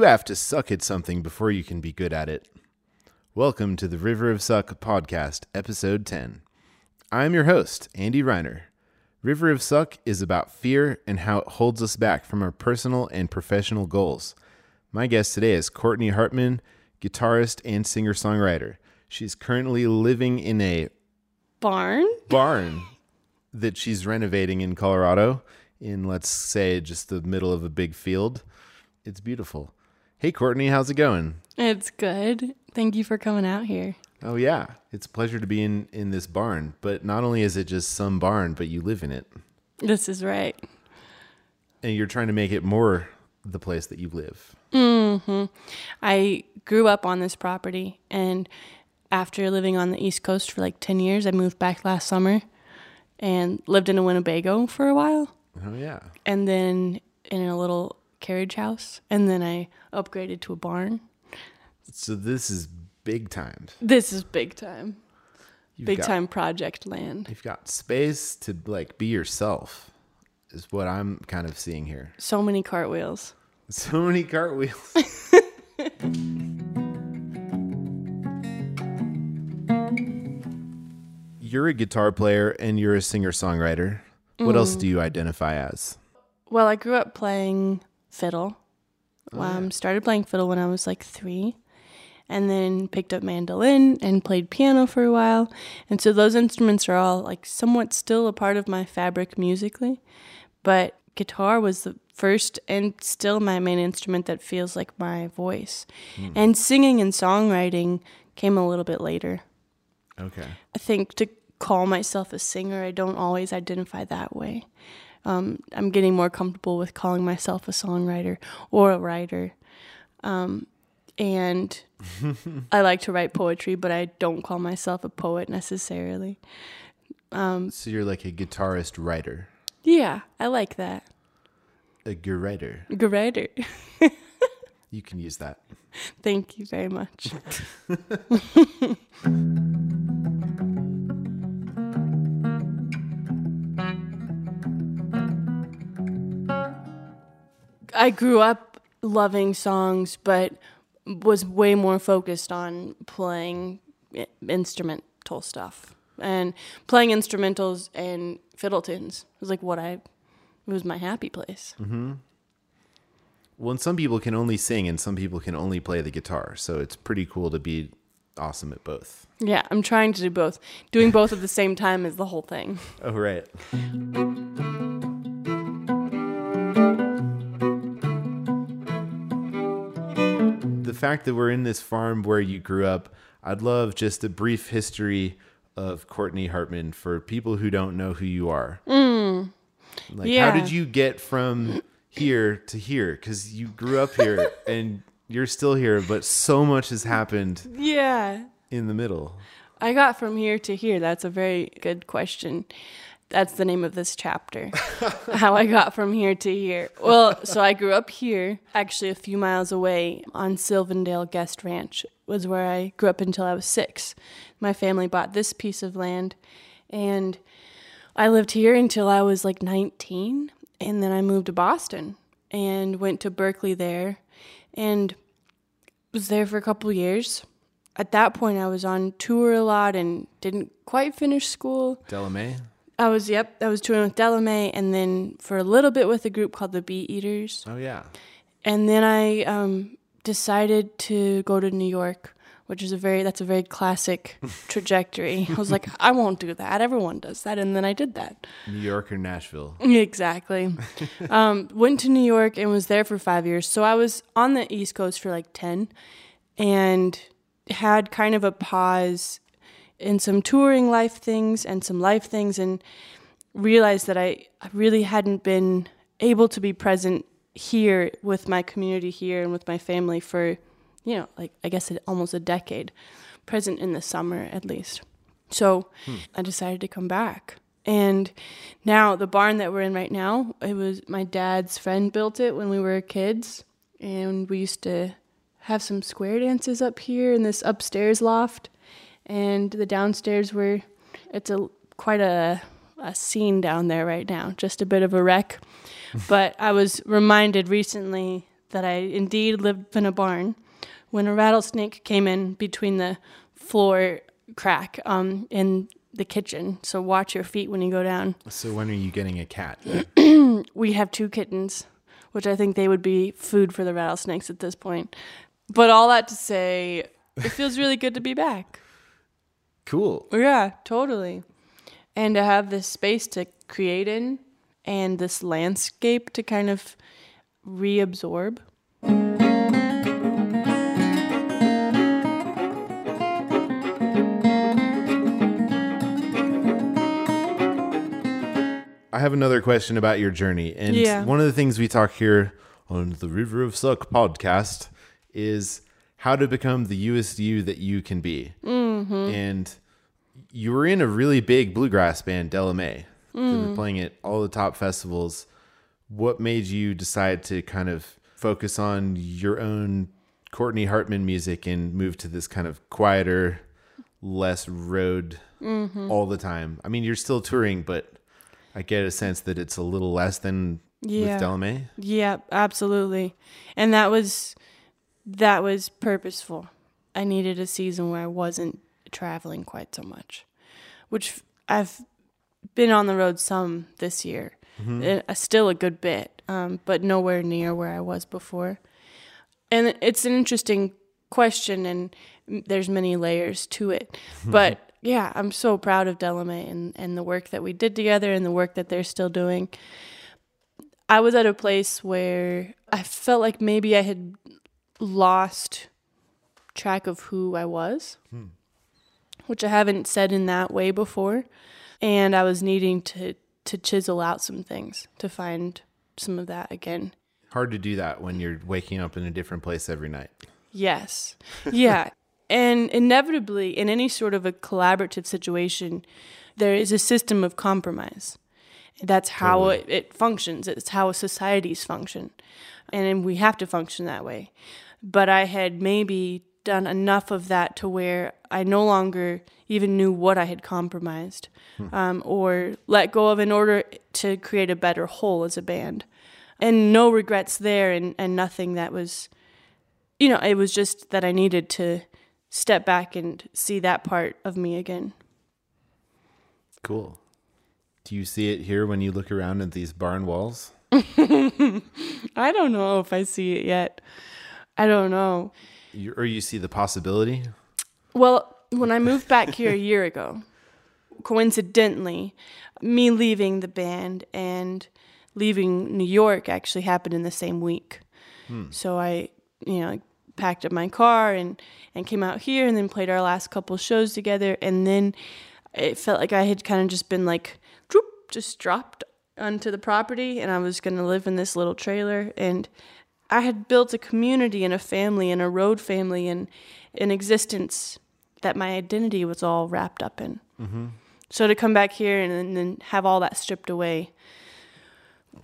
You have to suck at something before you can be good at it. Welcome to the River of Suck podcast, episode 10. I'm your host, Andy Reiner. River of Suck is about fear and how it holds us back from our personal and professional goals. My guest today is Courtney Hartman, guitarist and singer songwriter. She's currently living in a Barn? barn that she's renovating in Colorado, in let's say just the middle of a big field. It's beautiful. Hey, Courtney, how's it going? It's good. Thank you for coming out here. Oh yeah, it's a pleasure to be in in this barn. But not only is it just some barn, but you live in it, This is right. and you're trying to make it more the place that you live. Mm-hmm. I grew up on this property and after living on the East Coast for like 10 years, I moved back last summer and lived in a Winnebago for a while Oh yeah, and then in a little carriage house and then I upgraded to a barn. so this is big time. This is big time. You've Big got, time project land. You've got space to like be yourself. Is what I'm kind of seeing here. So many cartwheels. So many cartwheels. you're a guitar player and you're a singer songwriter. What else mm. do you identify as? Well, I grew up playing fiddle. Um, started playing fiddle when I was like three, and then picked up mandolin and played piano for a while. And so those instruments are all like somewhat still a part of my fabric musically, but guitar was the first and still my main instrument that feels like my voice. And singing and songwriting came a little bit later. Okay. I think to call myself a singer, I don't always identify that way. Um, I'm getting more comfortable with calling myself a songwriter or a writer. Um, and I like to write poetry, but I don't call myself a poet necessarily. So you're like a guitarist writer, Yeah, I like that. a writer. Good writer. You can use that. Thank you very much. I grew up loving songs, but was way more focused on playing instrumental stuff and playing instrumentals and fiddle tunes was like what I it was my happy place. Mm-hmm. Well, and some people can only sing and some people can only play the guitar. So it's pretty cool to be awesome at both. Yeah, I'm trying to do both. Doing both at the same time is the whole thing. Oh, right. Fact that we're in this farm where you grew up, I'd love just a brief history of Courtney Hartman for people who don't know who you are. Mm. like, how did you get from here to here? Because you grew up here and you're still here, but so much has happened Yeah. in the middle. I got from here to here. That's a very good question. That's the name of this chapter. How I got from here to here. Well, so I grew up here, actually a few miles away on Sylvandale Guest Ranch was where I grew up until I was 6. My family bought this piece of land and I lived here until I was like 19 and then I moved to Boston and went to Berklee there and was there for a couple years. At that point, I was on tour a lot and didn't quite finish school. Della Mae? I was, yep, I was touring with Della Mae and then for a little bit with a group called the Bee Eaters. Oh, yeah. And then I um, decided to go to New York, which is a very, that's a very classic trajectory. I was like, I won't do that. Everyone does that. And then I did that. New York or Nashville? Exactly. um, went to New York and was there for five years. So I was on the East Coast for like 10 and had kind of a pause in some touring life things and some life things and realized that I, I really hadn't been able to be present here with my community here and with my family for, you know, like I guess almost a decade, present in the summer at least. So hmm. I decided to come back. And now the barn that we're in right now, it was my dad's friend built it when we were kids. And we used to have some square dances up here in this upstairs loft. And the downstairs were it's a quite a a scene down there right now, just a bit of a wreck. but I was reminded recently that I indeed lived in a barn when a rattlesnake came in between the floor crack um, in the kitchen. So watch your feet when you go down. So when are you getting a cat? We have two kittens, which I think they would be food for the rattlesnakes at this point. But all that to say, it feels really good to be back. Cool. Yeah, totally. And to have this space to create in and this landscape to kind of reabsorb. I have another question about your journey. And Yeah. one of the things we talk here on the River of Suck podcast is how to become the you that you can be. Mm-hmm. And you were in a really big bluegrass band, Della Mae. They were playing at all the top festivals. What made you decide to kind of focus on your own Courtney Hartman music and move to this kind of quieter, less road all the time? I mean, you're still touring, but I get a sense that it's a little less than Yeah. with Della Mae. Yeah, absolutely. And that was that was purposeful. I needed a season where I wasn't traveling quite so much, which I've been on the road some this year. Uh, still a good bit, um, but nowhere near where I was before. And it's an interesting question, and there's many layers to it. But yeah, I'm so proud of Della Mae and, and the work that we did together and the work that they're still doing. I was at a place where I felt like maybe I had lost track of who I was, which I haven't said in that way before. And I was needing to, to chisel out some things to find some of that again. Hard to do that when you're waking up in a different place every night. Yes. Yeah. and inevitably, in any sort of a collaborative situation, there is a system of compromise. That's how Totally. it, it functions. It's how societies function. And we have to function that way. But I had maybe done enough of that to where I no longer even knew what I had compromised um, or let go of in order to create a better whole as a band. And no regrets there, and, and nothing that was you know, it was just that I needed to step back and see that part of me again. Cool. Do you see it here when you look around at these barn walls? I don't know if I see it yet. I don't know. You, or you see the possibility? Well, when I moved back here a year ago, coincidentally, me leaving the band and leaving New York actually happened in the same week. Hmm. So I, you know, packed up my car and and came out here and then played our last couple shows together and then it felt like I had kind of just been like droop, just dropped onto the property and I was going to live in this little trailer and I had built a community and a family and a road family and an existence that my identity was all wrapped up in. Mm-hmm. So to come back here and, and then have all that stripped away,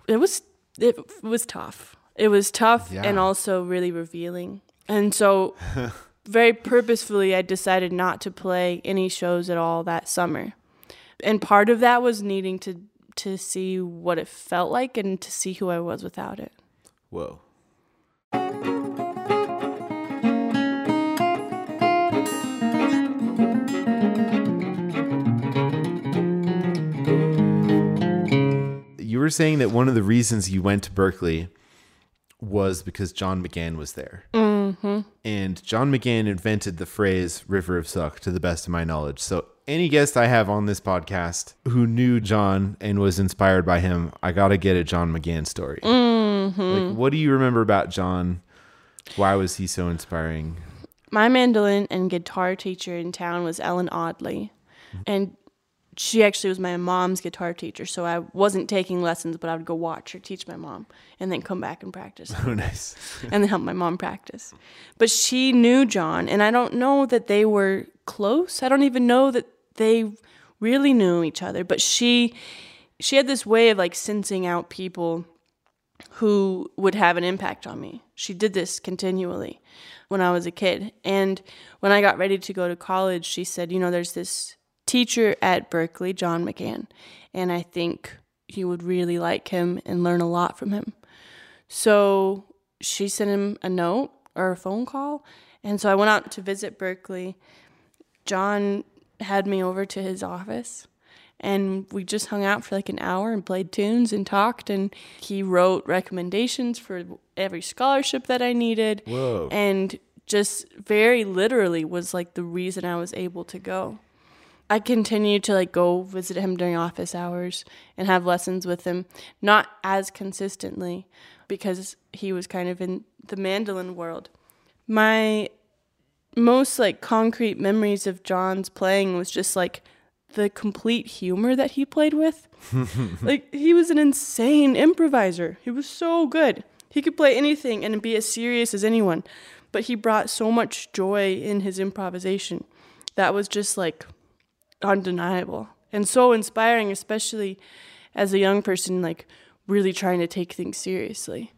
it was it was tough. It was tough and also really revealing. And so, very purposefully, I decided not to play any shows at all that summer. And part of that was needing to to see what it felt like and to see who I was without it. Whoa. You were saying that one of the reasons you went to Berklee was because John McGann was there. Mm-hmm. And John McGann invented the phrase river of suck, to the best of my knowledge. So, any guest I have on this podcast who knew John and was inspired by him, I got to get a John McGann story. Like, what do you remember about John? Why was he so inspiring? My mandolin and guitar teacher in town was Ellen Audley. And she actually was my mom's guitar teacher. So I wasn't taking lessons, but I would go watch her teach my mom and then come back and practice Oh, nice. and then help my mom practice. But she knew John, and I don't know that they were close. I don't even know that they really knew each other. But she she had this way of like sensing out people who would have an impact on me. She did this continually when I was a kid. And when I got ready to go to college, she said, You know, there's this teacher at Berklee, John McGann, and I think you would really like him and learn a lot from him. So she sent him a note or a phone call. And so I went out to visit Berklee. John had me over to his office and we just hung out for like an hour and played tunes and talked and he wrote recommendations for every scholarship that I needed. Whoa. And just very literally was like the reason I was able to go. I continued to like go visit him during office hours and have lessons with him, not as consistently because he was kind of in the mandolin world. My most like concrete memories of John's playing was just like the complete humor that he played with. like he was an insane improviser. He was so good. He could play anything and be as serious as anyone, but he brought so much joy in his improvisation. That was just like undeniable and so inspiring, especially as a young person, like really trying to take things seriously.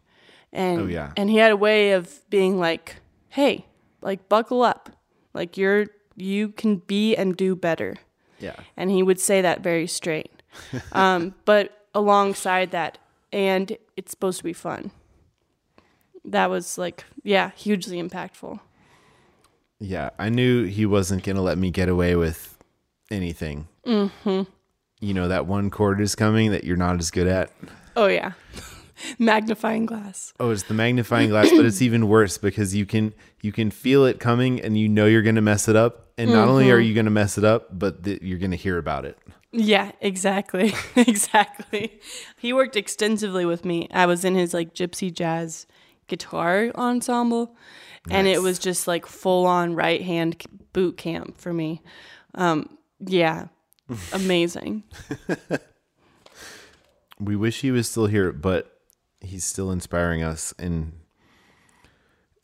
And Oh, yeah. and he had a way of being like, "Hey, like buckle up, like you're you can be and do better." Yeah. And he would say that very straight. um, but alongside that, and it's supposed to be fun. That was like, yeah, hugely impactful. Yeah, I knew he wasn't going to let me get away with anything. Mm-hmm. You know, that one chord is coming that you're not as good at. Oh yeah, magnifying glass. Oh, it's the magnifying glass, but it's even worse because you can you can feel it coming and you know you're going to mess it up. And not only are you going to mess it up, but th- you're going to hear about it. Yeah, exactly, exactly. He worked extensively with me. I was in his like gypsy jazz guitar ensemble, and it was just like full on right hand boot camp for me. Um, yeah, amazing. We wish he was still here, but he's still inspiring us. And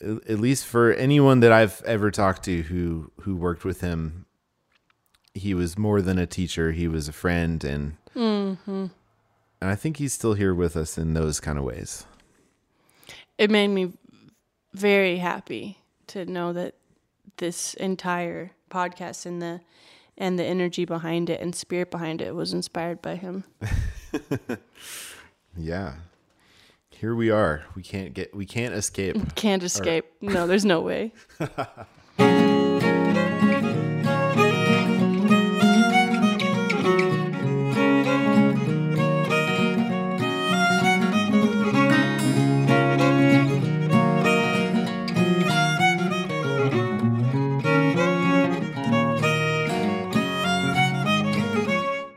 at least for anyone that I've ever talked to who who worked with him, he was more than a teacher. He was a friend, and mm-hmm. and I think he's still here with us in those kind of ways. it made me very happy to know that this entire podcast and the and the energy behind it and spirit behind it was inspired by him. Yeah, here we are. We can't get. We can't escape. Can't escape. No, there's no way.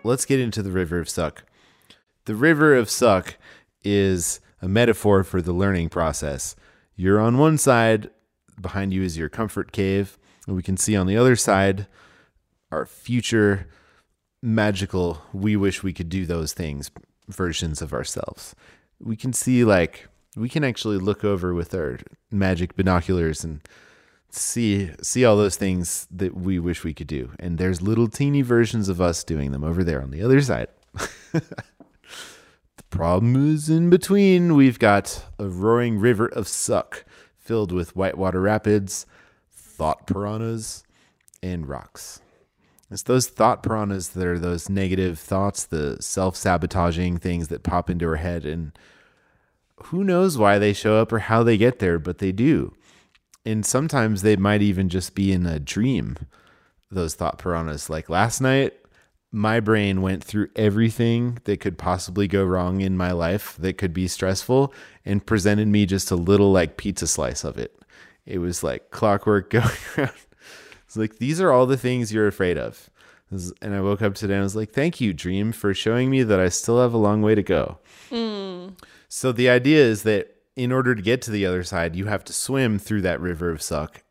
let's get into the river of suck. The river of suck is a metaphor for the learning process. You're on one side, behind you is your comfort cave, and we can see on the other side our future magical, we wish we could do those things versions of ourselves. We can see, like, we can actually look over with our magic binoculars and see see all those things that we wish we could do and there's little teeny versions of us doing them over there on the other side problem is in between. We've got a roaring river of suck filled with whitewater rapids thought piranhas and rocks. It's those thought piranhas that are those negative thoughts the self-sabotaging things that pop into our head and who knows why they show up or how they get there but they do. And sometimes they might even just be in a dream those thought piranhas. Like last night my brain went through everything that could possibly go wrong in my life that could be stressful and presented me just a little like pizza slice of it. It was like clockwork going around. It's like these are all the things you're afraid of. And i woke up today and i was like thank you dream for showing me that i still have a long way to go. Mm. So the idea is that in order to get to the other side, you have to swim through that river of suck.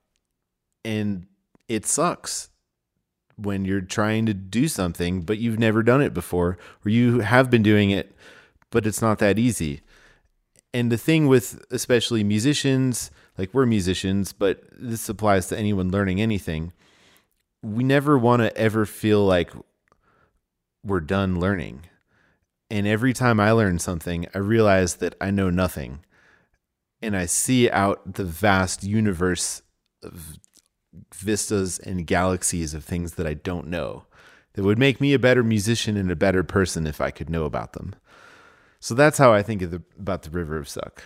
And it sucks when you're trying to do something, but you've never done it before, or you have been doing it, but it's not that easy. And the thing with especially musicians, like we're musicians, but this applies to anyone learning anything, we never want to ever feel like we're done learning. And every time I learn something, I realize that I know nothing. And I see out the vast universe of vistas and galaxies of things that I don't know that would make me a better musician and a better person if I could know about them. So that's how I think of the, about the River of Suck.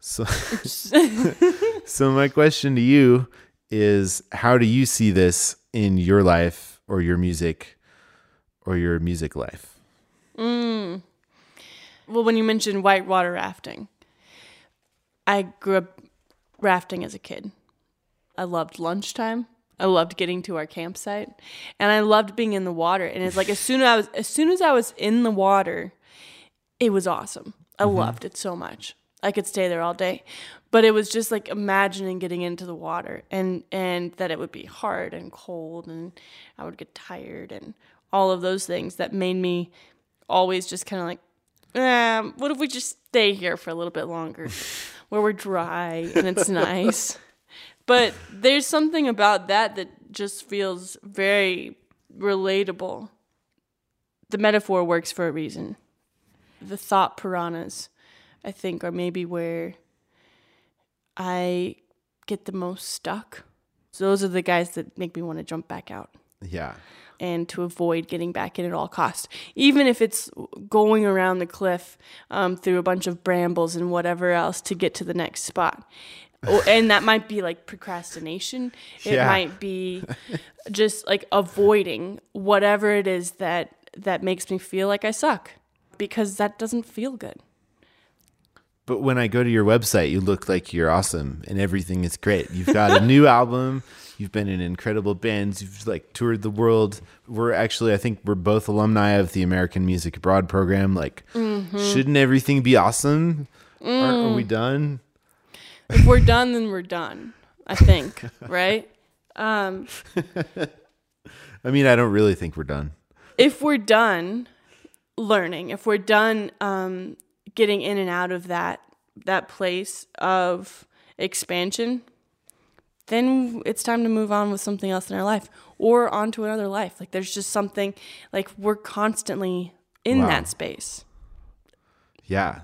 So, so my question to you is how do you see this in your life or your music or your music life? Mm. Well, when you mentioned whitewater rafting, I grew up rafting as a kid. I loved lunchtime. I loved getting to our campsite, and I loved being in the water. And it's like as soon as I was as soon as I was in the water, it was awesome. I loved it so much. I could stay there all day. But it was just like imagining getting into the water and and that it would be hard and cold and I would get tired and all of those things that made me always just kind of like um, what if we just stay here for a little bit longer where we're dry and it's nice? But there's something about that that just feels very relatable. The metaphor works for a reason. The thought piranhas, I think, are maybe where I get the most stuck. So those are the guys that make me want to jump back out Yeah. and to avoid getting back in at all costs, even if it's going around the cliff um, through a bunch of brambles and whatever else to get to the next spot. Oh, and that might be like procrastination. It Yeah. might be just like avoiding whatever it is that that makes me feel like I suck because that doesn't feel good. But when I go to your website, you look like you're awesome and everything is great. You've got a new album. You've been in incredible bands. You've like toured the world. We're actually, I think we're both alumni of the American Music Abroad program. Like, mm-hmm. shouldn't everything be awesome? Are, are we mm. done? If we're done, then we're done. I think, right? Um, I mean, I don't really think we're done. if we're done learning, if we're done um, getting in and out of that that place of expansion, then it's time to move on with something else in our life or onto another life. Like there's just something like we're constantly in Wow. that space. Yeah.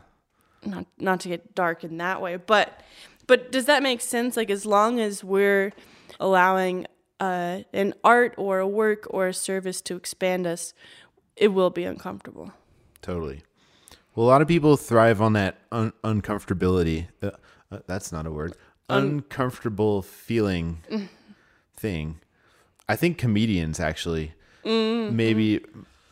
Not not to get dark in that way, but but does that make sense? Like as long as we're allowing uh, an art or a work or a service to expand us, it will be uncomfortable. Totally. Well, a lot of people thrive on that un- uncomfortability. Uh, uh, that's not a word. Uncomfortable feeling thing. I think comedians actually, maybe,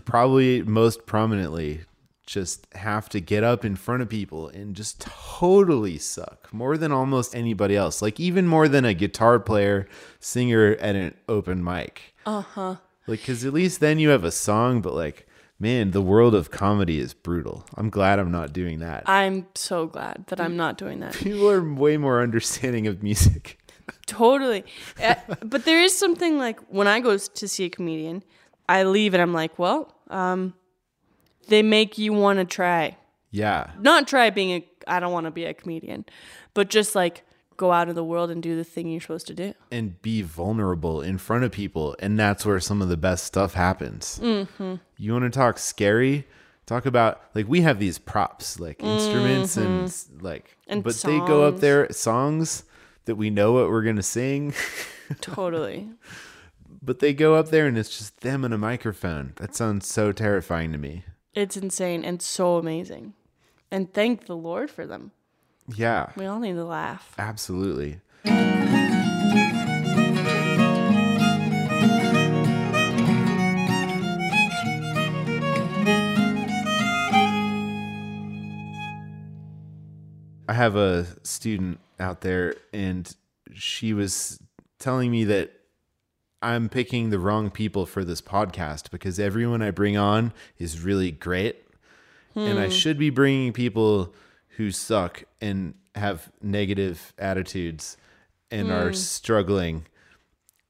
probably most prominently, just have to get up in front of people and just totally suck more than almost anybody else. Like even more than a guitar player, singer at an open mic. Uh-huh. Like, because at least then you have a song, but like, man, the world of comedy is brutal. I'm glad I'm not doing that. I'm so glad that I'm not doing that. People are way more understanding of music. totally. Uh, but there is something like when I go to see a comedian, I leave and I'm like, well, um, they make you want to try. Yeah. Not try being a, I don't want to be a comedian, but just like go out in the world and do the thing you're supposed to do. And be vulnerable in front of people. And that's where some of the best stuff happens. Mm-hmm. You want to talk scary? Talk about, like, we have these props, like instruments and, like, And but they go up there, songs that we know what we're going to sing. Totally. but they go up there and it's just them and a microphone. That sounds so terrifying to me. It's insane and so amazing. And thank the Lord for them. Yeah, We all need to laugh. absolutely. I have a student out there, and she was telling me that I'm picking the wrong people for this podcast because everyone I bring on is really great. And I hmm. should be bringing people who suck and have negative attitudes and are hmm. struggling.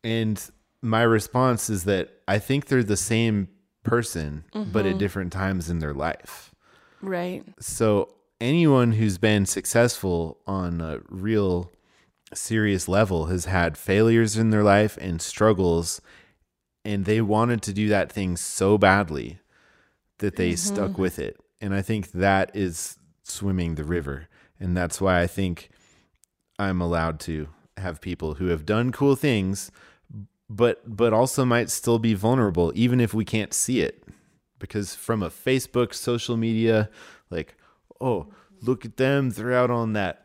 And my response is that I think they're the same person, but at mm-hmm. different times in their life. Right. So anyone who's been successful on a real serious level has had failures in their life and struggles and they wanted to do that thing so badly that they stuck mm-hmm. with it. And I think that is swimming the river. And that's why I think I'm allowed to have people who have done cool things but but also might still be vulnerable even if we can't see it because from a facebook social media like oh look at them they're out on that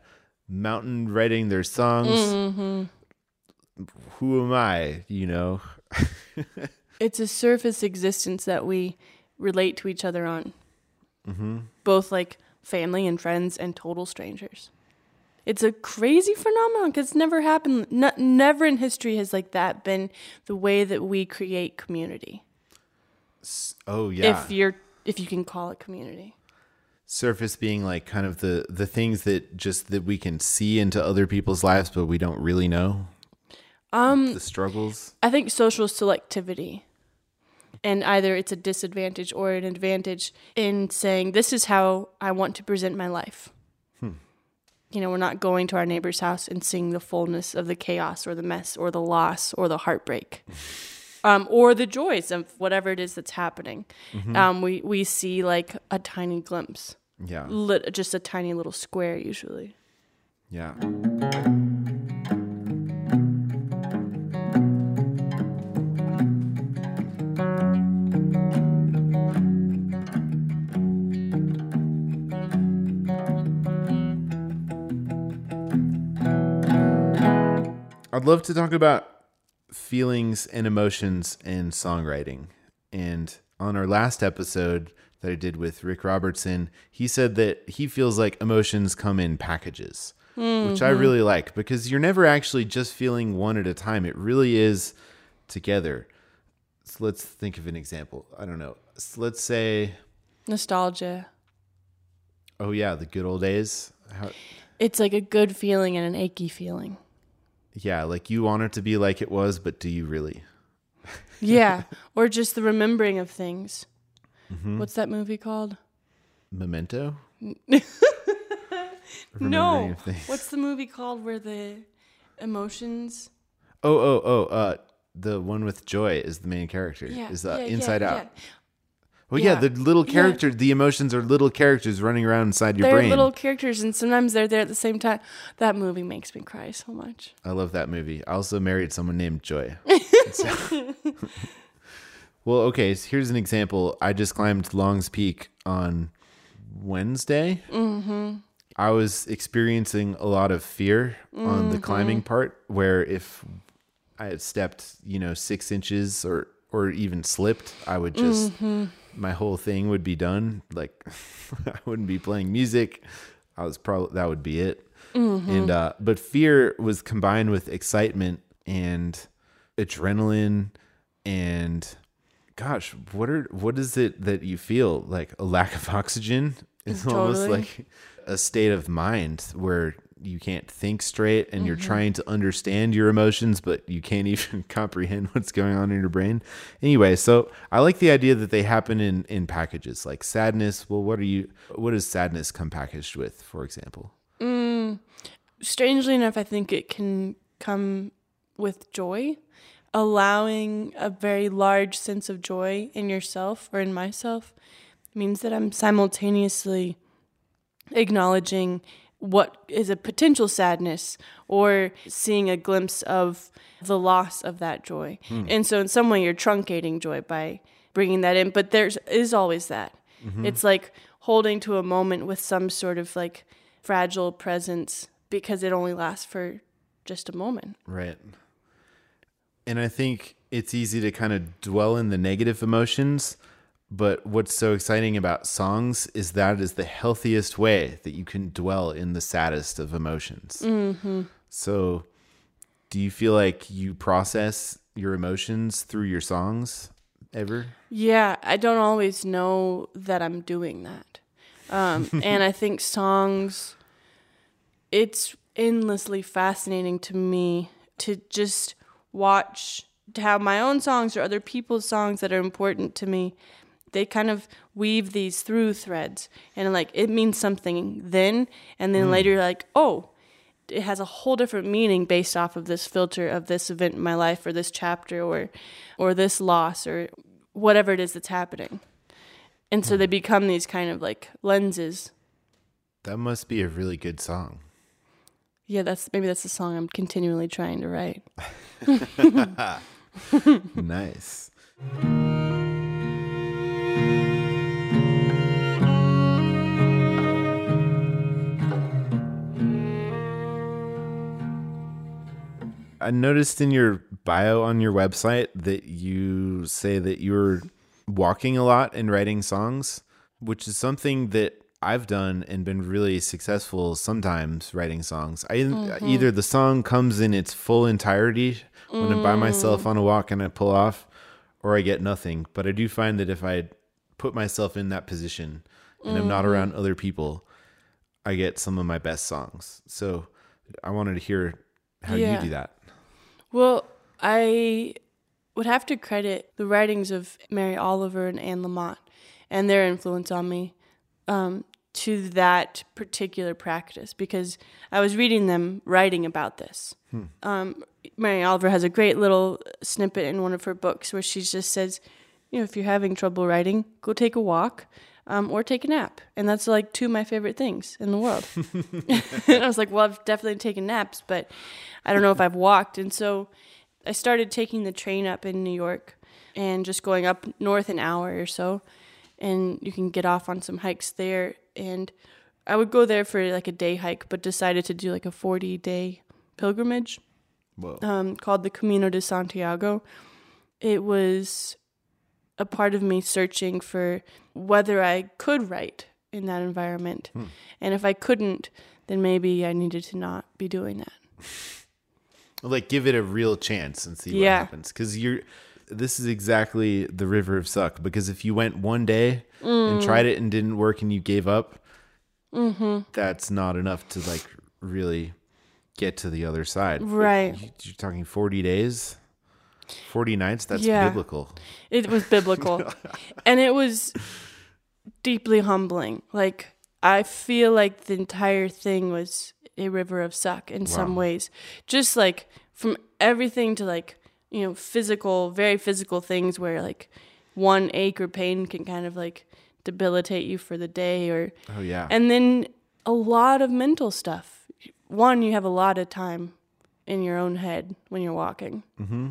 mountain writing their songs. Mm-hmm. Who am I? You know. It's a surface existence that we relate to each other on. Mm-hmm. Both like family and friends and total strangers. It's a crazy phenomenon because it's never happened. No, never in history has like that been the way that we create community. Oh yeah. If you're, if you can call it community. Surface being like kind of the the things that just that we can see into other people's lives, but we don't really know Um, the struggles. I think social selectivity. And either it's a disadvantage or an advantage in saying, this is how I want to present my life. You know, we're not going to our neighbor's house and seeing the fullness of the chaos or the mess or the loss or the heartbreak. Um, or the joys of whatever it is that's happening. Um, we, we see like a tiny glimpse, Yeah. lit, just a tiny little square usually. Yeah. I'd love to talk about feelings and emotions and songwriting. And on our last episode that I did with Rick Robertson, he said that he feels like emotions come in packages, which I really like because you're never actually just feeling one at a time. It really is together. So let's think of an example. I don't know. So let's say, Nostalgia. oh, yeah, the good old days. How, It's like a good feeling and an achy feeling. yeah, like you want it to be like it was, but do you really? Yeah, or just the remembering of things. Mm-hmm. What's that movie called? Memento? No. Remembering of things. What's the movie called where the emotions? Oh, oh, oh, uh, the one with Joy is the main character. Yeah, is uh, yeah, yeah, Inside Out. yeah. Well, yeah, Yeah. the little Yeah. character, the emotions are little characters running around inside your They're brain. little characters, and sometimes they're there at the same time. That movie makes me cry so much. I love that movie. I also married someone named Joy. Well, okay, so here's an example. I just climbed Long's Peak on Wednesday. Mm-hmm. I was experiencing a lot of fear on the climbing part, where if I had stepped, you know, six inches or or even slipped, I would just my whole thing would be done. Like I wouldn't be playing music. I was probably that would be it. And uh, but fear was combined with excitement and adrenaline and gosh, what are what is it that you feel like a lack of oxygen? It's almost like a state of mind where you can't think straight and you're mm-hmm. trying to understand your emotions but you can't even comprehend what's going on in your brain. Anyway, so I like the idea that they happen in in packages like sadness. Well, what are you what does sadness come packaged with, for example? Mm, strangely enough, I think it can come with joy, allowing a very large sense of joy in yourself or in myself means that I'm simultaneously acknowledging what is a potential sadness or seeing a glimpse of the loss of that joy. Hmm. And so in some way you're truncating joy by bringing that in, but there's always that. Mm-hmm. It's like holding to a moment with some sort of like fragile presence because it only lasts for just a moment. Right. And I think it's easy to kind of dwell in the negative emotions, but what's so exciting about songs is that is the healthiest way that you can dwell in the saddest of emotions. Mm-hmm. So, do you feel like you process your emotions through your songs ever? Yeah, I don't always know that I'm doing that. Um, and I think songs, it's endlessly fascinating to me to just watch how my own songs or other people's songs that are important to me, they kind of weave these through threads. And like it means something then, and then hmm. later, you're like, oh, it has a whole different meaning based off of this filter of this event in my life or this chapter or or this loss or whatever it is that's happening. And so hmm. they become these kind of like lenses. That must be a really good song. Yeah, that's maybe that's the song I'm continually trying to write. nice. I noticed in your bio on your website that you say that you're walking a lot and writing songs, which is something that I've done and been really successful sometimes writing songs. I mm-hmm. either the song comes in its full entirety when I'm by myself mm. on a walk and I pull off or I get nothing. But I do find that if I put myself in that position and I'm not around mm-hmm. other people, I get some of my best songs. So I wanted to hear how Yeah. you do that. Well, I would have to credit the writings of Mary Oliver and Anne Lamott and their influence on me um, to that particular practice because I was reading them writing about this. Um, Mary Oliver has a great little snippet in one of her books where she just says, you know, if you're having trouble writing, go take a walk. Um, or take a nap. And that's like two of my favorite things in the world. and I was like, well, I've definitely taken naps, but I don't know if I've walked. And so I started taking the train up in New York and just going up north an hour or so. And you can get off on some hikes there. And I would go there for like a day hike, but decided to do like a 40 day pilgrimage um, called the Camino de Santiago. It was a part of me searching for whether I could write in that environment. And if I couldn't, then maybe I needed to not be doing that. like give it a real chance and see what happens because you're this is exactly the river of suck because if you went one day Mm. and tried it and didn't work and you gave up Mm-hmm. that's not enough to like really get to the other side Right. You- you're talking 40 days 40 nights that's Yeah. biblical It was biblical. and it was deeply humbling. Like, I feel like the entire thing was a river of suck in some ways. Just like from everything to like, you know, physical, very physical things where like one ache or pain can kind of like debilitate you for the day or oh yeah and then a lot of mental stuff. One, you have a lot of time in your own head when you're walking, mm-hmm.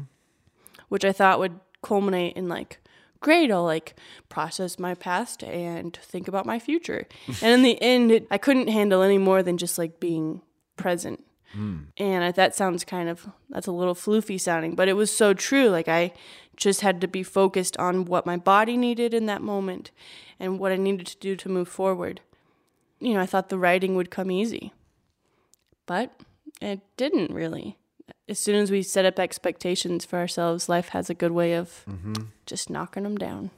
which I thought would culminate in like, great, I'll like process my past and think about my future. and in the end, it, I couldn't handle any more than just like being present. Hmm. And I, that sounds kind of that's a little floofy sounding, but it was so true. Like I just had to be focused on what my body needed in that moment and what I needed to do to move forward you know, I thought the writing would come easy. But it didn't really. As soon as we set up expectations for ourselves, life has a good way of mm-hmm. just knocking them down.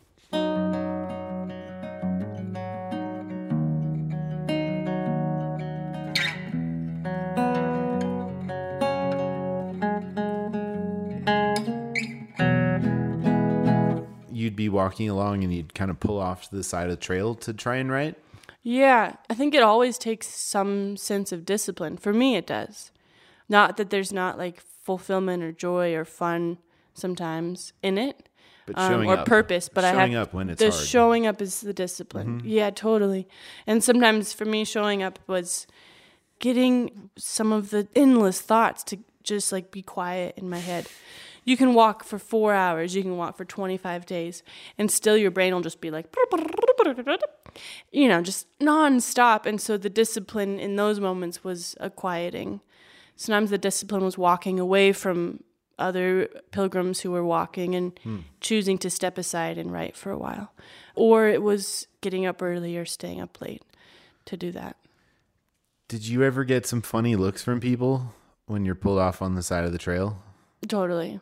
You'd be walking along and you'd kind of pull off to the side of the trail to try and write Yeah, I think it always takes some sense of discipline. For me, it does. Not that there's not like fulfillment or joy or fun sometimes in it, but um, showing or up purpose. But I have up when it's the hard Mm-hmm. showing up is the discipline. Yeah, totally. And sometimes for me, showing up was getting some of the endless thoughts to just like be quiet in my head. You can walk for four hours, you can walk for 25 days, and still your brain will just be like, you know, just nonstop. And so the discipline in those moments was a quieting. Sometimes the discipline was walking away from other pilgrims who were walking and hmm. choosing to step aside and write for a while. Or it was getting up early or staying up late to do that. did you ever get some funny looks from people when you're pulled off on the side of the trail Totally.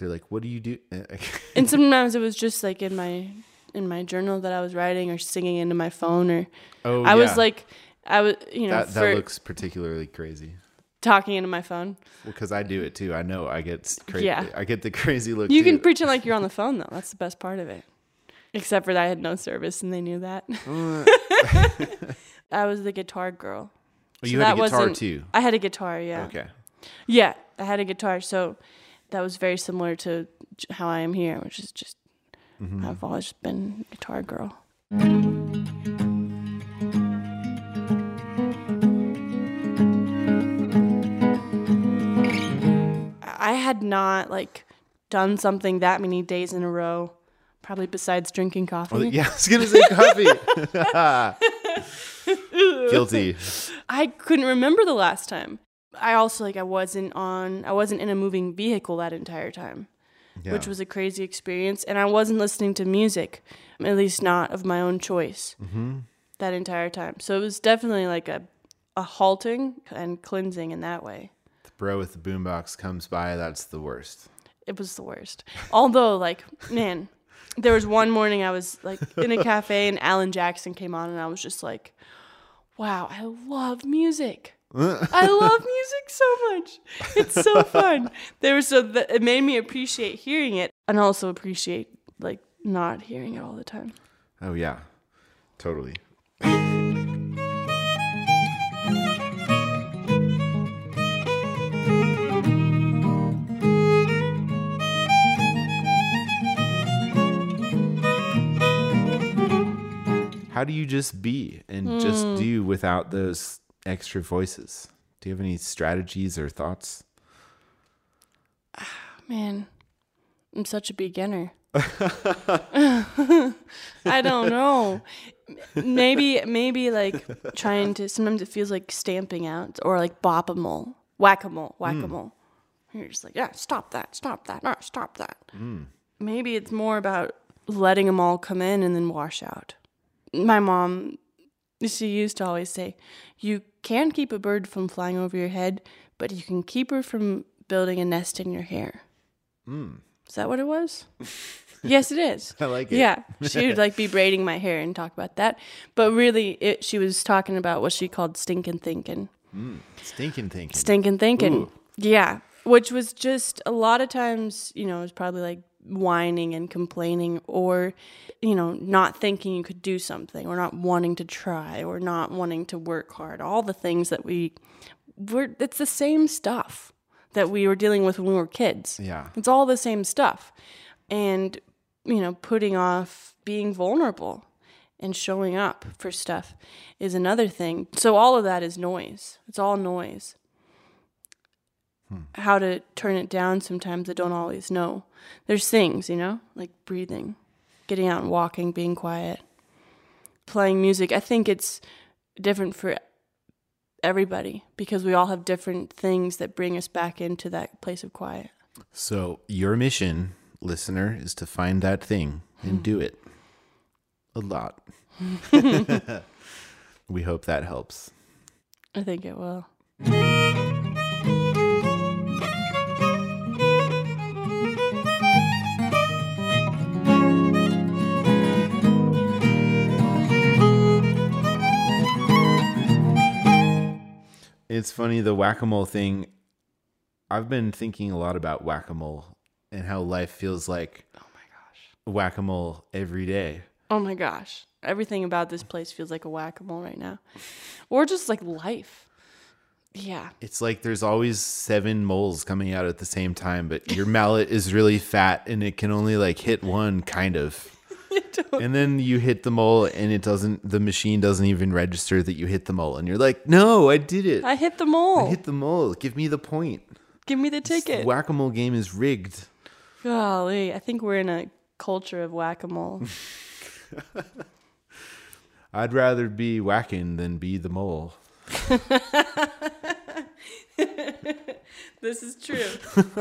They're like what do you do And sometimes it was just like in my in my journal that I was writing or singing into my phone or oh I yeah. was like I was you know that, that looks particularly crazy talking into my phone. because I do it too. I know I get crazy. Yeah. I get the crazy look. You too. can pretend like you're on the phone though. That's the best part of it. Except for that I had no service and they knew that. I was the guitar girl. Oh, So you had a guitar too. I had a guitar, yeah. Okay. Yeah, I had a guitar, so that was very similar to how I am here, which is just Mm-hmm. I've always been guitar girl. I had not like done something that many days in a row, probably besides drinking coffee. Oh, yeah, I was gonna say coffee. Guilty. I couldn't remember the last time. I also like I wasn't on I wasn't in a moving vehicle that entire time, Yeah. which was a crazy experience and I wasn't listening to music, at least not of my own choice. Mm-hmm. That entire time. So it was definitely like a a halting and cleansing in that way. the bro with the boombox comes by. That's the worst. It was the worst. Although like man, there was one morning I was like in a cafe and Alan Jackson came on and I was just like, "Wow, I love music." I love music so much. It's so fun. There was so that it made me appreciate hearing it and also appreciate like not hearing it all the time. Oh yeah, totally. How do you just be and just hmm. do without those extra voices? Do you have any strategies or thoughts? Ah, man, I'm such a beginner. I don't know. Maybe maybe like trying to sometimes it feels like stamping out or like bop a mole. Whack a mole, hmm. whack a mole. You're just like, yeah, stop that, stop that, no, stop that. Hmm. Maybe it's more about letting them all come in and then wash out. My mom, she used to always say, you can keep a bird from flying over your head, but you can keep her from building a nest in your hair. Hmm. Is that what it was? yes, it is. I like it. Yeah, she would like be braiding my hair and talk about that, but really, it, she was talking about what she called stinking thinking. Hmm. Stinking thinking. Stinking thinking. Ooh. Yeah. Which was just a lot of times, you know, it was probably like whining and complaining or, you know, not thinking you could do something or not wanting to try or not wanting to work hard. All the things that we were, it's the same stuff that we were dealing with when we were kids. Yeah. It's all the same stuff. And, you know, putting off being vulnerable and showing up for stuff is another thing. So all of that is noise. It's all noise. How to turn it down sometimes I don't always know. There's things, you know, like breathing, getting out and walking, being quiet, playing music. I think it's different for everybody because we all have different things that bring us back into that place of quiet. So, your mission, listener, is to find that thing and do it a lot. we hope that helps. I think it will. It's funny, the whack a mole thing. I've been thinking a lot about whack a mole and how life feels like Oh my gosh. whack a mole every day. Oh my gosh. Everything about this place feels like a whack a mole right now. Or just like life. Yeah. It's like there's always seven moles coming out at the same time, but your mallet is really fat and it can only like hit one kind of. And then you hit the mole and it doesn't the machine doesn't even register that you hit the mole and you're like, "No, I did it. I hit the I mole. hit the mole. Give me the point." Give me the The ticket. whack-a-mole game is rigged. Golly. I think we're in a culture of whack a mole. I'd rather be whacking than be the mole. this is true.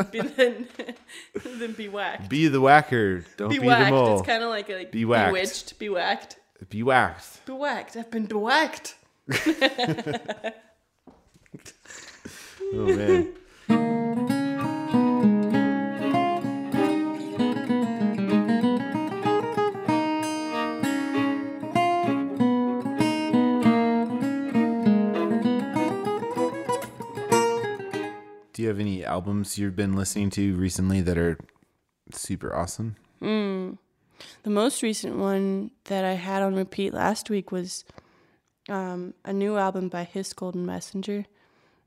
be then, then be whacked. Be the whacker. Don't be, Be the whacked. mole. It's kind of like, a, like Be whacked. bewitched. Be whacked. Be whacked. Be whacked. I've been whacked. Oh man. Do you have any albums you've been listening to recently that are super awesome? The most recent one that I had on repeat last week was um, a new album by His Golden Messenger.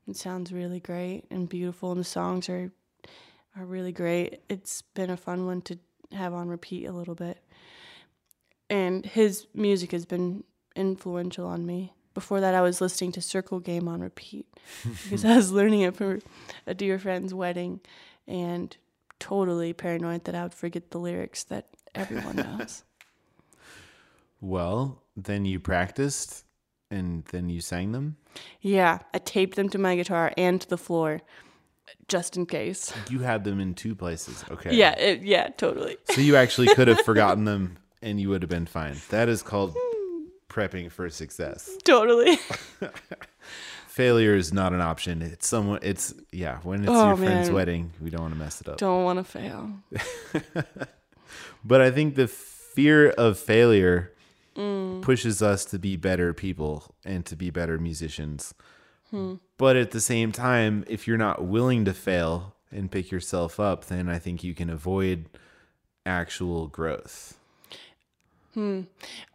It sounds really great and beautiful, and the songs are are really great. It's been a fun one to have on repeat a little bit. And his music has been influential on me. Before that, I was listening to Circle Game on repeat because I was learning it for a dear friend's wedding and totally paranoid that I would forget the lyrics that everyone knows. Well, then you practiced and then you sang them. Yeah, I taped them to my guitar and to the floor, just in case. You had them in two places. Okay. Yeah, it, yeah, totally. So you actually could have forgotten them and you would have been fine. That is called prepping for success. Totally. Failure is not an option. It's someone it's yeah, when it's Oh, your friend's wedding, we don't want to mess it up. Don't want to fail. But I think the fear of failure Mm. pushes us to be better people and to be better musicians. Hmm. But at the same time, if you're not willing to fail and pick yourself up, then I think you can avoid actual growth.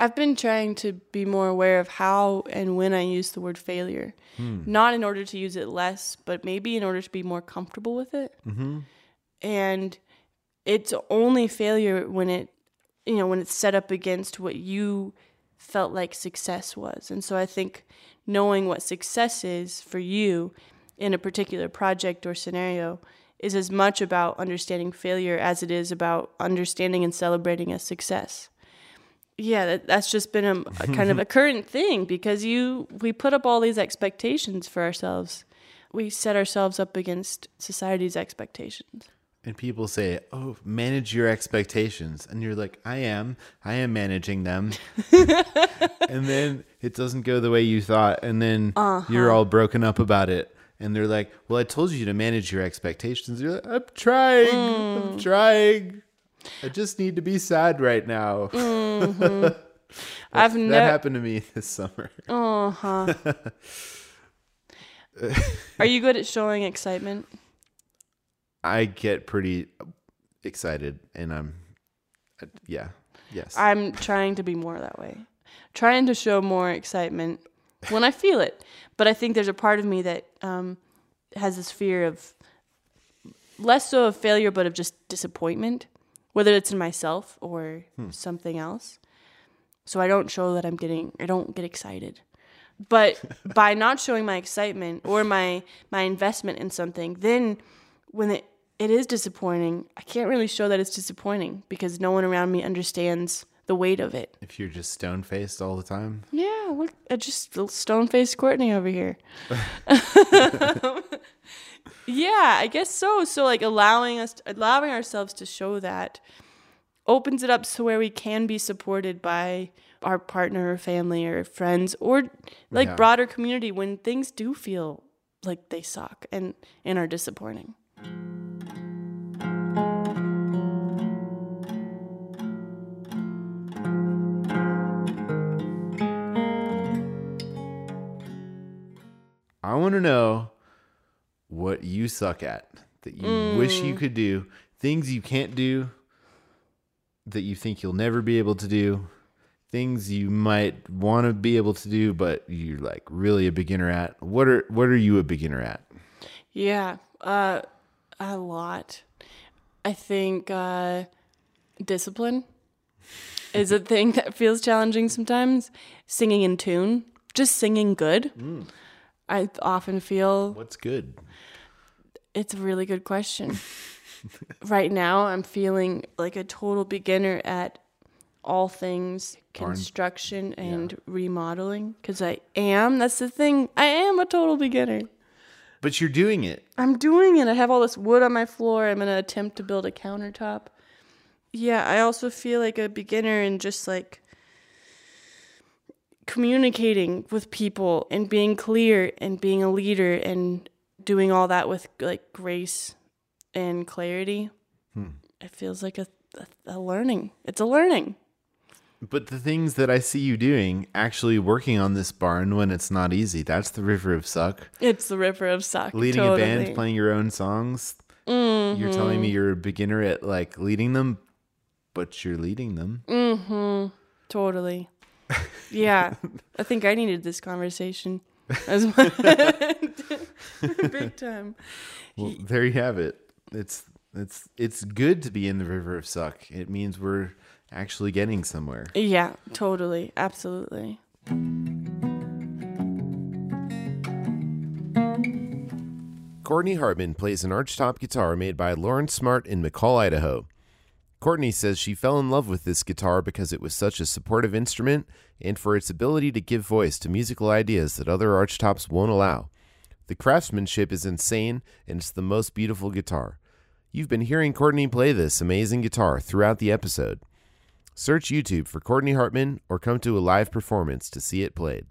I've been trying to be more aware of how and when I use the word failure. Not in order to use it less, but maybe in order to be more comfortable with it. Mm-hmm. And it's only failure when it, you know, when it's set up against what you felt like success was. And so I think knowing what success is for you in a particular project or scenario is as much about understanding failure as it is about understanding and celebrating a success yeah that, that's just been a, a kind of a current thing because you we put up all these expectations for ourselves we set ourselves up against society's expectations And people say, "Oh, manage your expectations," and you're like, "I am, I am managing them." and then it doesn't go the way you thought, and then you're uh-huh. all broken up about it. And they're like, "Well, I told you to manage your expectations." You're like, "I'm trying, I'm mm. trying. I just need to be sad right now." i've that happened to me this summer. uh-huh are you good at showing excitement I get pretty excited, and I'm, uh, yeah, yes. i'm trying to be more that way trying to show more excitement when i feel it but i think there's a part of me that um, has this fear of less so of failure but of just disappointment whether it's in myself or hmm. something else. So i don't show that i'm getting i don't get excited. But by not showing my excitement or my my investment in something then when it it is disappointing i can't really show that it's disappointing because no one around me understands the weight of it. If you're just stone faced all the time, yeah look at just stone faced courtney over here. Yeah i guess so. So like allowing us allowing ourselves to show that opens it up so where we can be supported by our partner or family or friends or like Yeah. broader community when things do feel like they suck and and are disappointing I want to know what you suck at that you wish you could do, things you can't do that you think you'll never be able to do, things you might want to be able to do but you're like really a beginner at. What are what are you a beginner at? Yeah, uh, a lot. I think uh, discipline is a thing that feels challenging sometimes. Singing in tune, just singing good. I often feel What's good? it's a really good question. right now, I'm feeling like a total beginner at all things Barn- construction and remodeling because I am. That's the thing. I am a total beginner. But you're doing it. I'm doing it. I have all this wood on my floor. I'm going to attempt to build a countertop. Yeah, I also feel like a beginner in just like communicating with people and being clear and being a leader and doing all that with like grace and clarity. It feels like a, a, a learning. It's a learning. But the things that I see you doing, actually working on this barn when it's not easy, that's the river of suck. It's the river of suck. Leading totally. a band, playing your own songs. You're telling me you're a beginner at like leading them, but you're leading them. Mm-hmm. Totally. Yeah. I think I needed this conversation as well. Big time. Well, there you have it. It's it's it's good to be in the river of suck. It means we're actually getting somewhere. Yeah, totally. Absolutely. Courtney Hartman plays an archtop guitar made by Lawrence Smart in McCall, Idaho. Courtney says she fell in love with this guitar because it was such a supportive instrument and for its ability to give voice to musical ideas that other archtops won't allow. The craftsmanship is insane and it's the most beautiful guitar. You've been hearing Courtney play this amazing guitar throughout the episode. Search YouTube for Courtney Hartman or come to a live performance to see it played.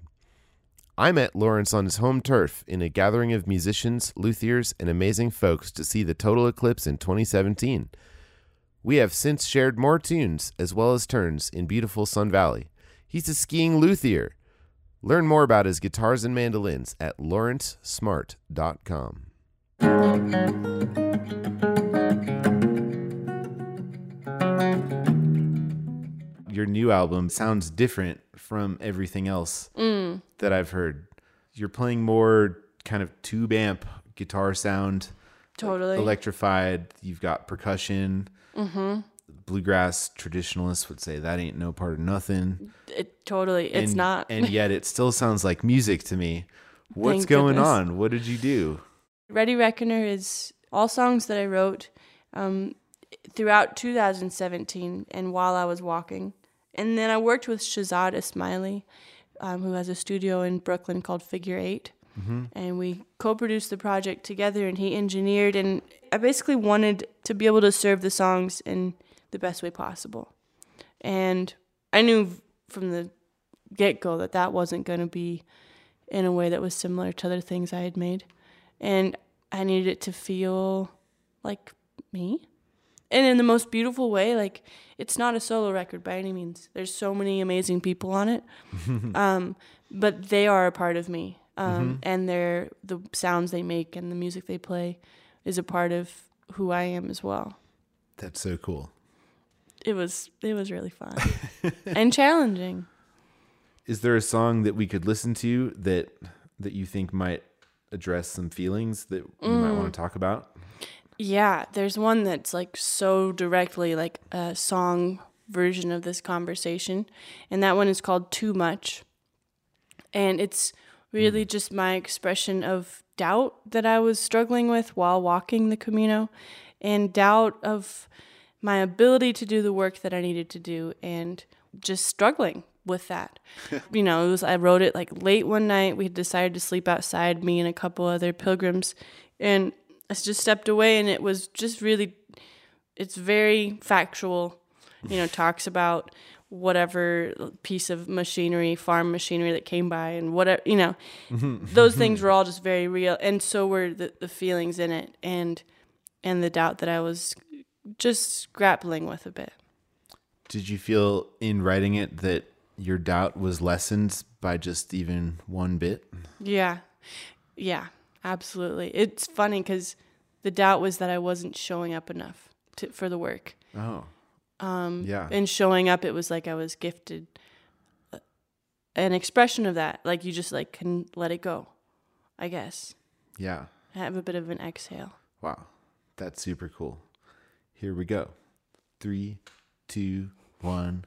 I met Lawrence on his home turf in a gathering of musicians, luthiers, and amazing folks to see the total eclipse in 2017. We have since shared more tunes as well as turns in beautiful Sun Valley. He's a skiing luthier. Learn more about his guitars and mandolins at lawrencesmart.com. Your new album sounds different from everything else mm. that I've heard. You're playing more kind of tube amp guitar sound, Totally. electrified. You've got percussion. Bluegrass traditionalists would say that ain't no part of nothing. it totally. It's and, not. and yet it still sounds like music to me. What's Thank going goodness. on? What did you do? Ready Reckoner is all songs that I wrote um, throughout 2017 and while I was walking. And then I worked with Shahzad Ismaily, um, who has a studio in Brooklyn called Figure 8 And we co produced the project together, and he engineered. And I basically wanted to be able to serve the songs in the best way possible. And I knew from the get go that that wasn't going to be in a way that was similar to other things I had made. And I needed it to feel like me. And in the most beautiful way, like it's not a solo record by any means. There's so many amazing people on it. um, but they are a part of me. Um, and they're the sounds they make and the music they play is a part of who I am as well. That's so cool. It was it was really fun and challenging. Is there a song that we could listen to that that you think might address some feelings that you might Mm. want to talk about? Yeah, there's one that's like so directly like a song version of this conversation, and that one is called Too Much. And it's really just my expression of doubt that I was struggling with while walking the Camino, and doubt of my ability to do the work that I needed to do, and just struggling with that. you know, it was I wrote it like late one night. We had decided to sleep outside, me and a couple other pilgrims, and I just stepped away, and it was just really, it's very factual. You know, talks about whatever piece of machinery, farm machinery that came by, and whatever you know, those things were all just very real, and so were the, the feelings in it, and and the doubt that I was just grappling with a bit. Did you feel in writing it that your doubt was lessened by just even one bit? Yeah. Yeah, absolutely. It's funny because the doubt was that I wasn't showing up enough to, for the work. Oh. Um yeah. And showing up, it was like I was gifted uh, an expression of that. Like you just like can let it go, I guess. yeah. Have a bit of an exhale. Wow. That's super cool. Here we go. Three, two, one.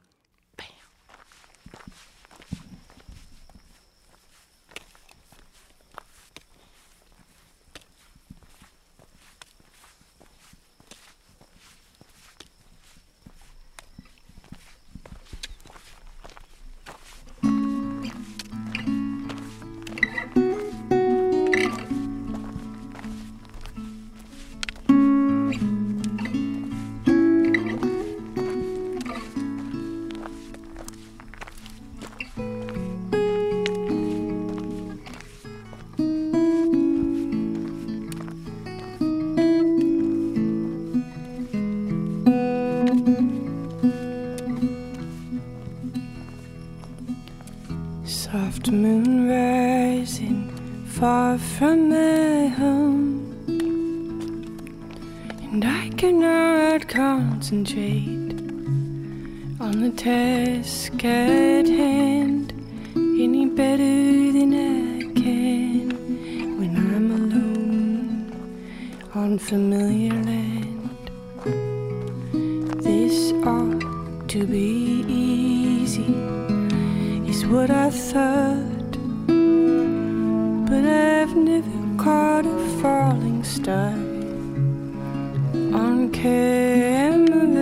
I've never caught a falling star on camera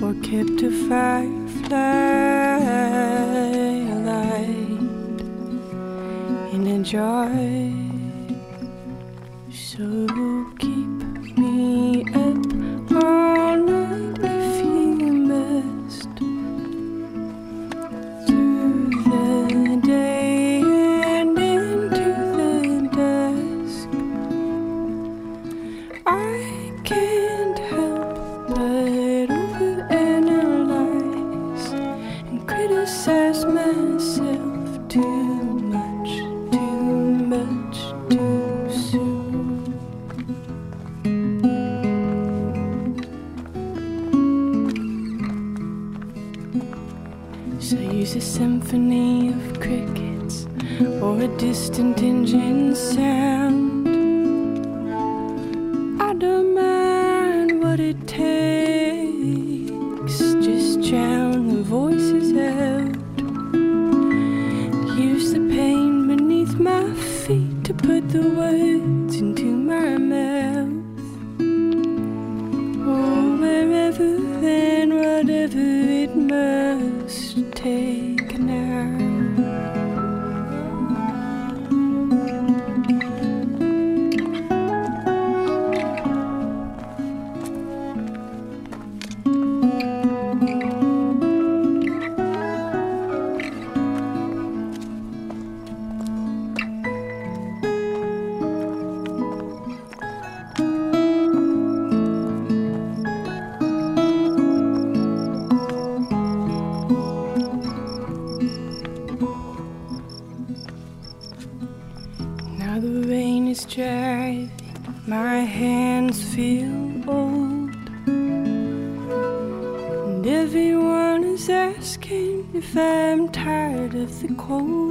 or kept a firefly alive in a jar. Cold.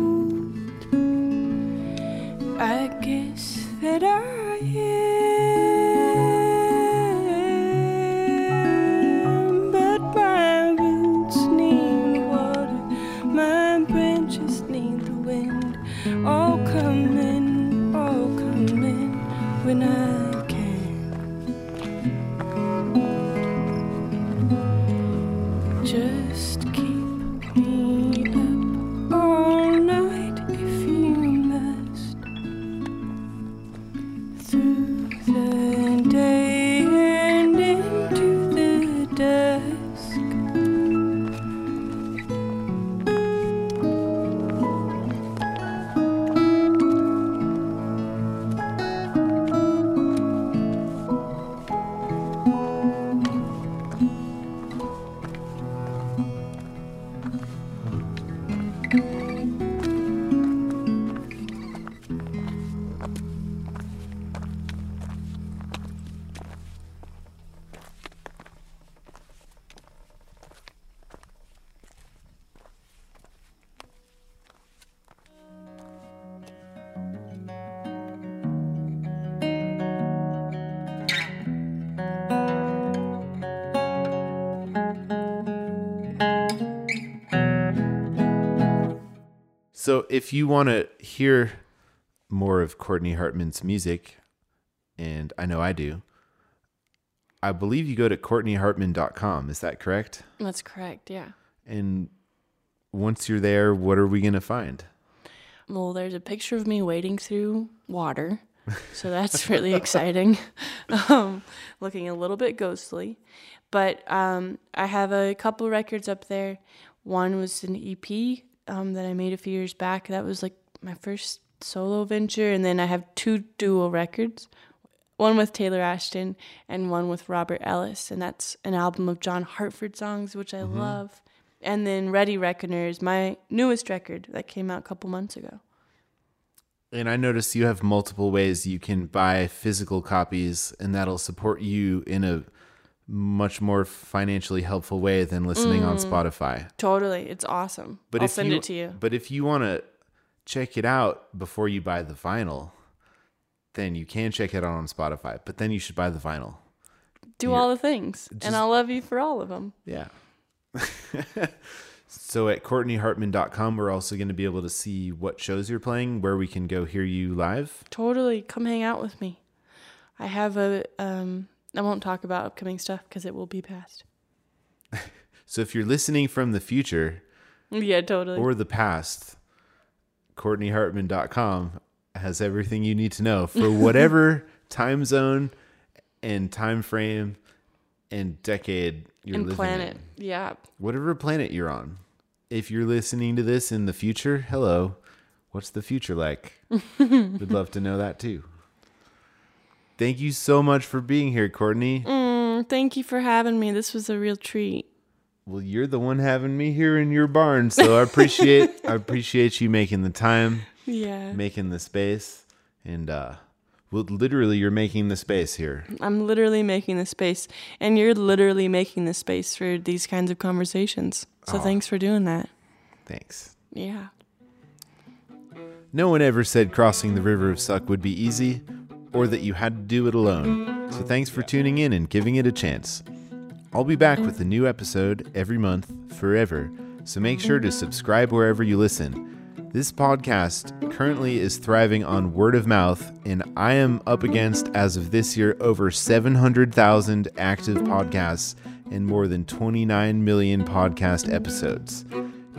So if you want to hear more of Courtney Hartman's music, and I know I do, I believe you go to courtneyhartman.com. Is that correct? That's correct, yeah. And once you're there, what are we going to find? Well, there's a picture of me wading through water. So that's really exciting. Um, looking a little bit ghostly. But um, I have a couple records up there. One was an EP um, that I made a few years back. That was like my first solo venture. And then I have two dual records one with Taylor Ashton and one with Robert Ellis. And that's an album of John Hartford songs, which I love. And then Ready Reckoner is my newest record that came out a couple months ago. And I noticed you have multiple ways you can buy physical copies, and that'll support you in a much more financially helpful way than listening on Spotify. Totally. It's awesome. But I'll if send you, it to you. But if you want to check it out before you buy the vinyl, then you can check it out on Spotify. But then you should buy the vinyl. Do all the things. and I'll love you for all of them. Yeah. so at CourtneyHartman.com, we're also going to be able to see what shows you're playing, where we can go hear you live. Totally. Come hang out with me. I have a, um, I won't talk about upcoming stuff because it will be past. So if you're listening from the future Yeah, totally. or the past, CourtneyHartman.com has everything you need to know for whatever time zone and time frame and decade you're and living planet. in. Yeah. Whatever planet you're on. If you're listening to this in the future, hello. What's the future like? We'd love to know that too. Thank you so much for being here, Courtney. Mm, thank you for having me. This was a real treat. Well, you're the one having me here in your barn, so I appreciate I appreciate you making the time, Yeah. making the space, and uh well literally you're making the space here. I'm literally making the space, and you're literally making the space for these kinds of conversations. So Aw. thanks for doing that. Thanks. Yeah. No one ever said crossing the river of suck would be easy or that you had to do it alone. So thanks for tuning in and giving it a chance. I'll be back with a new episode every month forever, so make sure to subscribe wherever you listen. This podcast currently is thriving on word of mouth, and I am up against, as of this year, over 700,000 active podcasts and more than 29 million podcast episodes.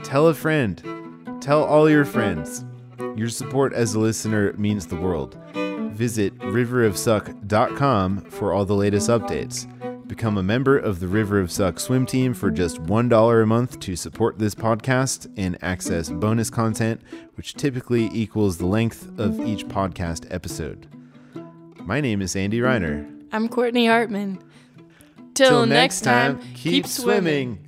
Tell a friend. Tell all your friends. Your support as a listener means the world. Visit riverofsuck.com for all the latest updates. Become a member of the River of Suck swim team for just $1 a month to support this podcast and access bonus content, which typically equals the length of each podcast episode. My name is Andy Reiner. I'm Courtney Hartman. Till next time, keep swimming.